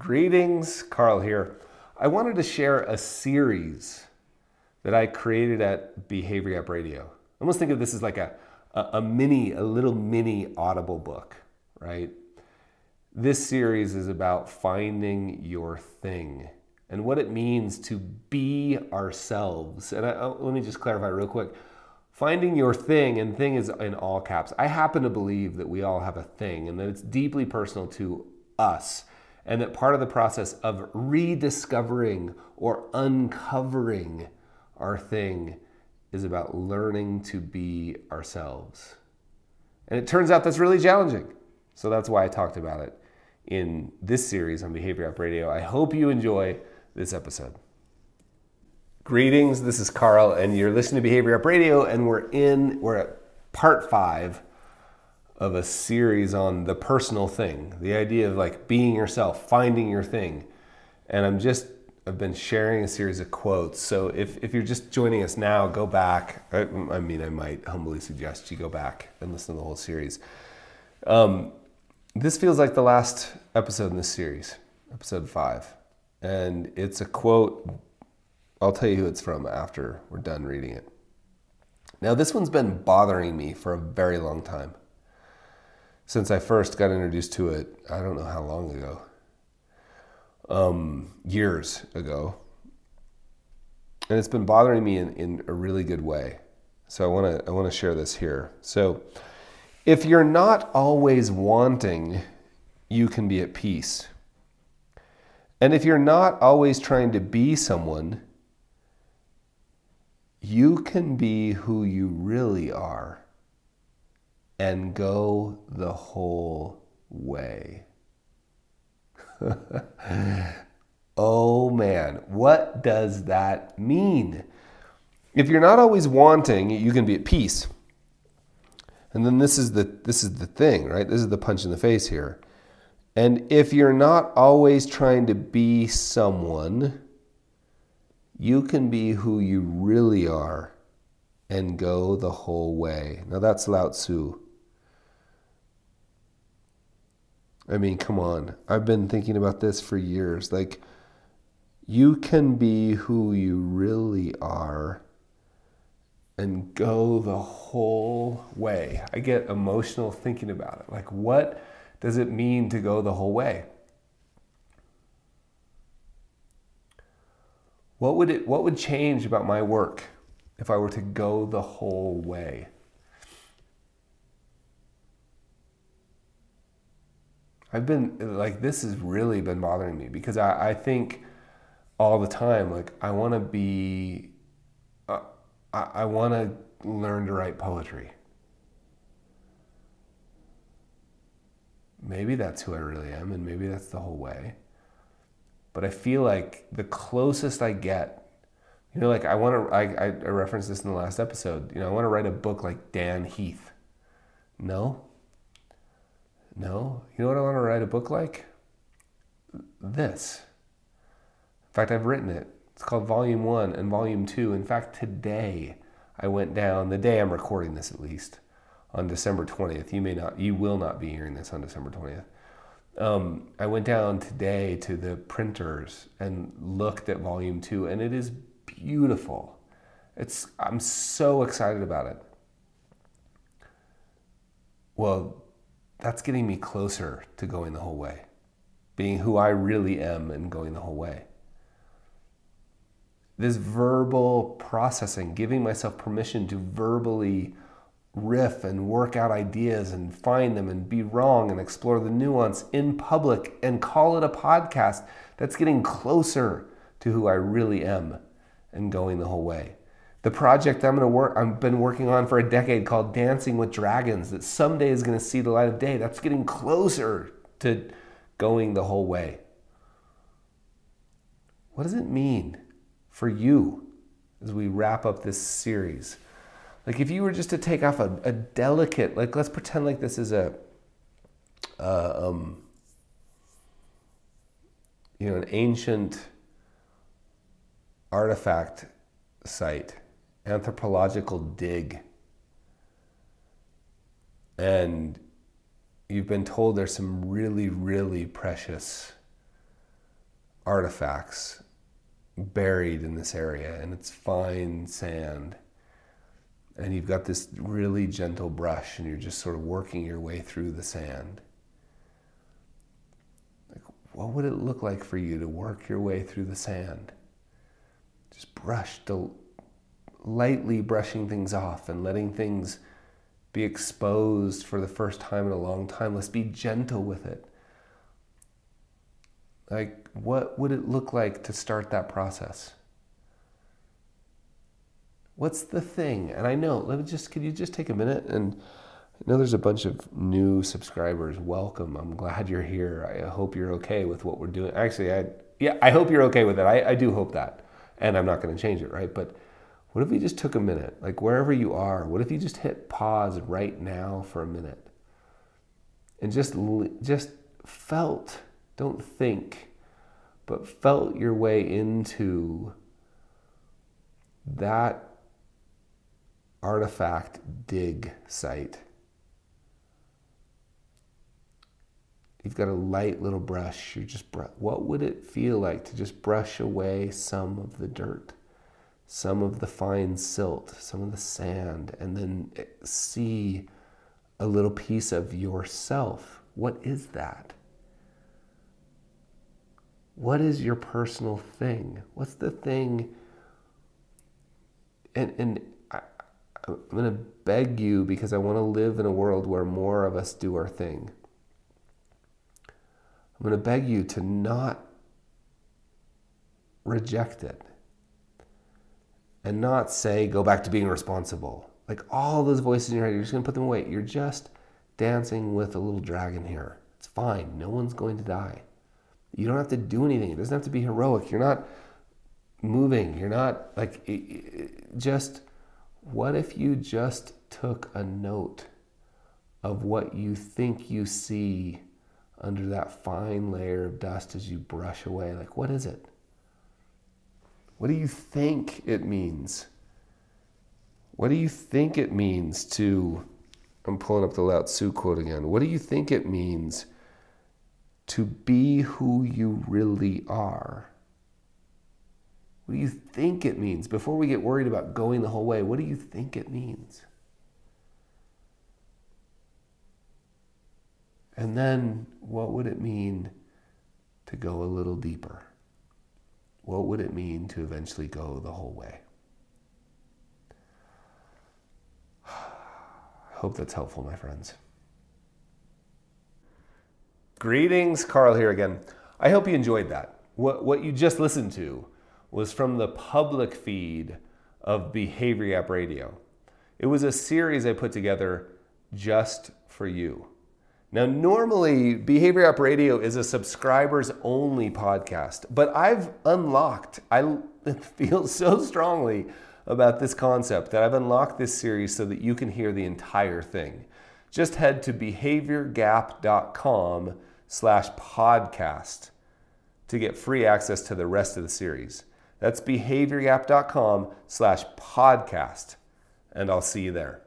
Greetings, Carl here. I wanted to share a series that I created at Behavior Gap Radio. I almost think of this as like a, a, a mini, a little mini audible book, right? This series is about finding your thing and what it means to be ourselves. And I, oh, let me just clarify real quick. Finding your thing, and thing is in all caps. I happen to believe that we all have a thing and that it's deeply personal to us and that part of the process of rediscovering or uncovering our thing is about learning to be ourselves. And it turns out that's really challenging. So that's why I talked about it in this series on Behavior Gap Radio. I hope you enjoy this episode. Greetings, this is Carl, and you're listening to Behavior Gap Radio, and we're in, we're at part five of a series on the personal thing, the idea of like being yourself, finding your thing. And I'm just, I've been sharing a series of quotes. So if, if you're just joining us now, go back. I, I mean, I might humbly suggest you go back and listen to the whole series. Um, this feels like the last episode in this series, episode five. And it's a quote, I'll tell you who it's from after we're done reading it. Now, this one's been bothering me for a very long time since I first got introduced to it, I don't know how long ago, um, years ago. And it's been bothering me in, in a really good way. So I want to I want to share this here. So if you're not always wanting, you can be at peace. And if you're not always trying to be someone, you can be who you really are and go the whole way. oh man, what does that mean? If you're not always wanting, you can be at peace. And then this is the this is the thing, right? This is the punch in the face here. And if you're not always trying to be someone, you can be who you really are and go the whole way. Now that's Lao Tzu. I mean, come on. I've been thinking about this for years. Like, you can be who you really are and go the whole way. I get emotional thinking about it. Like, what does it mean to go the whole way? What would it what would change about my work if I were to go the whole way? I've been like this has really been bothering me because I, I think all the time like I want to be uh, I, I want to learn to write poetry. Maybe that's who I really am, and maybe that's the whole way. But I feel like the closest I get, you know, like I want to, I, I referenced this in the last episode, you know, I want to write a book like Dan Heath. No, no. You know what I want to write a book like? This. In fact, I've written it. It's called Volume 1 and Volume 2. In fact, today I went down, the day I'm recording this at least, on December 20th. You may not, you will not be hearing this on December 20th. Um, I went down today to the printers and looked at Volume 2, and it is beautiful. It's, I'm so excited about it. Well, that's getting me closer to going the whole way, being who I really am and going the whole way. This verbal processing, giving myself permission to verbally riff and work out ideas and find them and be wrong and explore the nuance in public and call it a podcast, that's getting closer to who I really am and going the whole way the project I'm going to work I've been working on for a decade called Dancing with Dragons that someday is going to see the light of day. That's getting closer to going the whole way. What does it mean for you as we wrap up this series? Like if you were just to take off a, a delicate, like let's pretend like this is a, uh, um, you know, an ancient artifact site anthropological dig. And you've been told there's some really, really precious artifacts buried in this area and it's fine sand. And you've got this really gentle brush and you're just sort of working your way through the sand. Like what would it look like for you to work your way through the sand? Just brush the lightly brushing things off and letting things be exposed for the first time in a long time let's be gentle with it like, what would it look like to start that process? What's the thing? And I know, let me just, could you just take a minute? And I know there's a bunch of new subscribers. Welcome. I'm glad you're here. I hope you're okay with what we're doing. Actually, I, yeah, I hope you're okay with it. I, I do hope that. And I'm not going to change it, right? But what if you just took a minute? Like, wherever you are, what if you just hit pause right now for a minute? And just, just felt don't think, but felt your way into that artifact dig site. You've got a light little brush. You're just br- what would it feel like to just brush away some of the dirt, some of the fine silt, some of the sand, and then see a little piece of yourself? What is that? What is your personal thing? What's the thing? And, and I, I'm going to beg you because I want to live in a world where more of us do our thing. I'm going to beg you to not reject it and not say, go back to being responsible. Like all those voices in your head, you're just going to put them away. You're just dancing with a little dragon here. It's fine. No one's going to die. You don't have to do anything. It doesn't have to be heroic. You're not moving. You're not like just what if you just took a note of what you think you see under that fine layer of dust as you brush away? Like, what is it? What do you think it means? What do you think it means to? I'm pulling up the Lao Tzu quote again. What do you think it means to be who you really are. What do you think it means? Before we get worried about going the whole way, what do you think it means? And then what would it mean to go a little deeper? What would it mean to eventually go the whole way? I hope that's helpful, my friends. Greetings, Carl here again. I hope you enjoyed that. What, what you just listened to was from the public feed of Behavior Gap Radio. It was a series I put together just for you. Now, normally, Behavior Gap Radio is a subscribers only podcast, but I've unlocked, I feel so strongly about this concept that I've unlocked this series so that you can hear the entire thing. Just head to behaviorgap.com slash podcast to get free access to the rest of the series. That's behaviorgap.com slash podcast, and I'll see you there.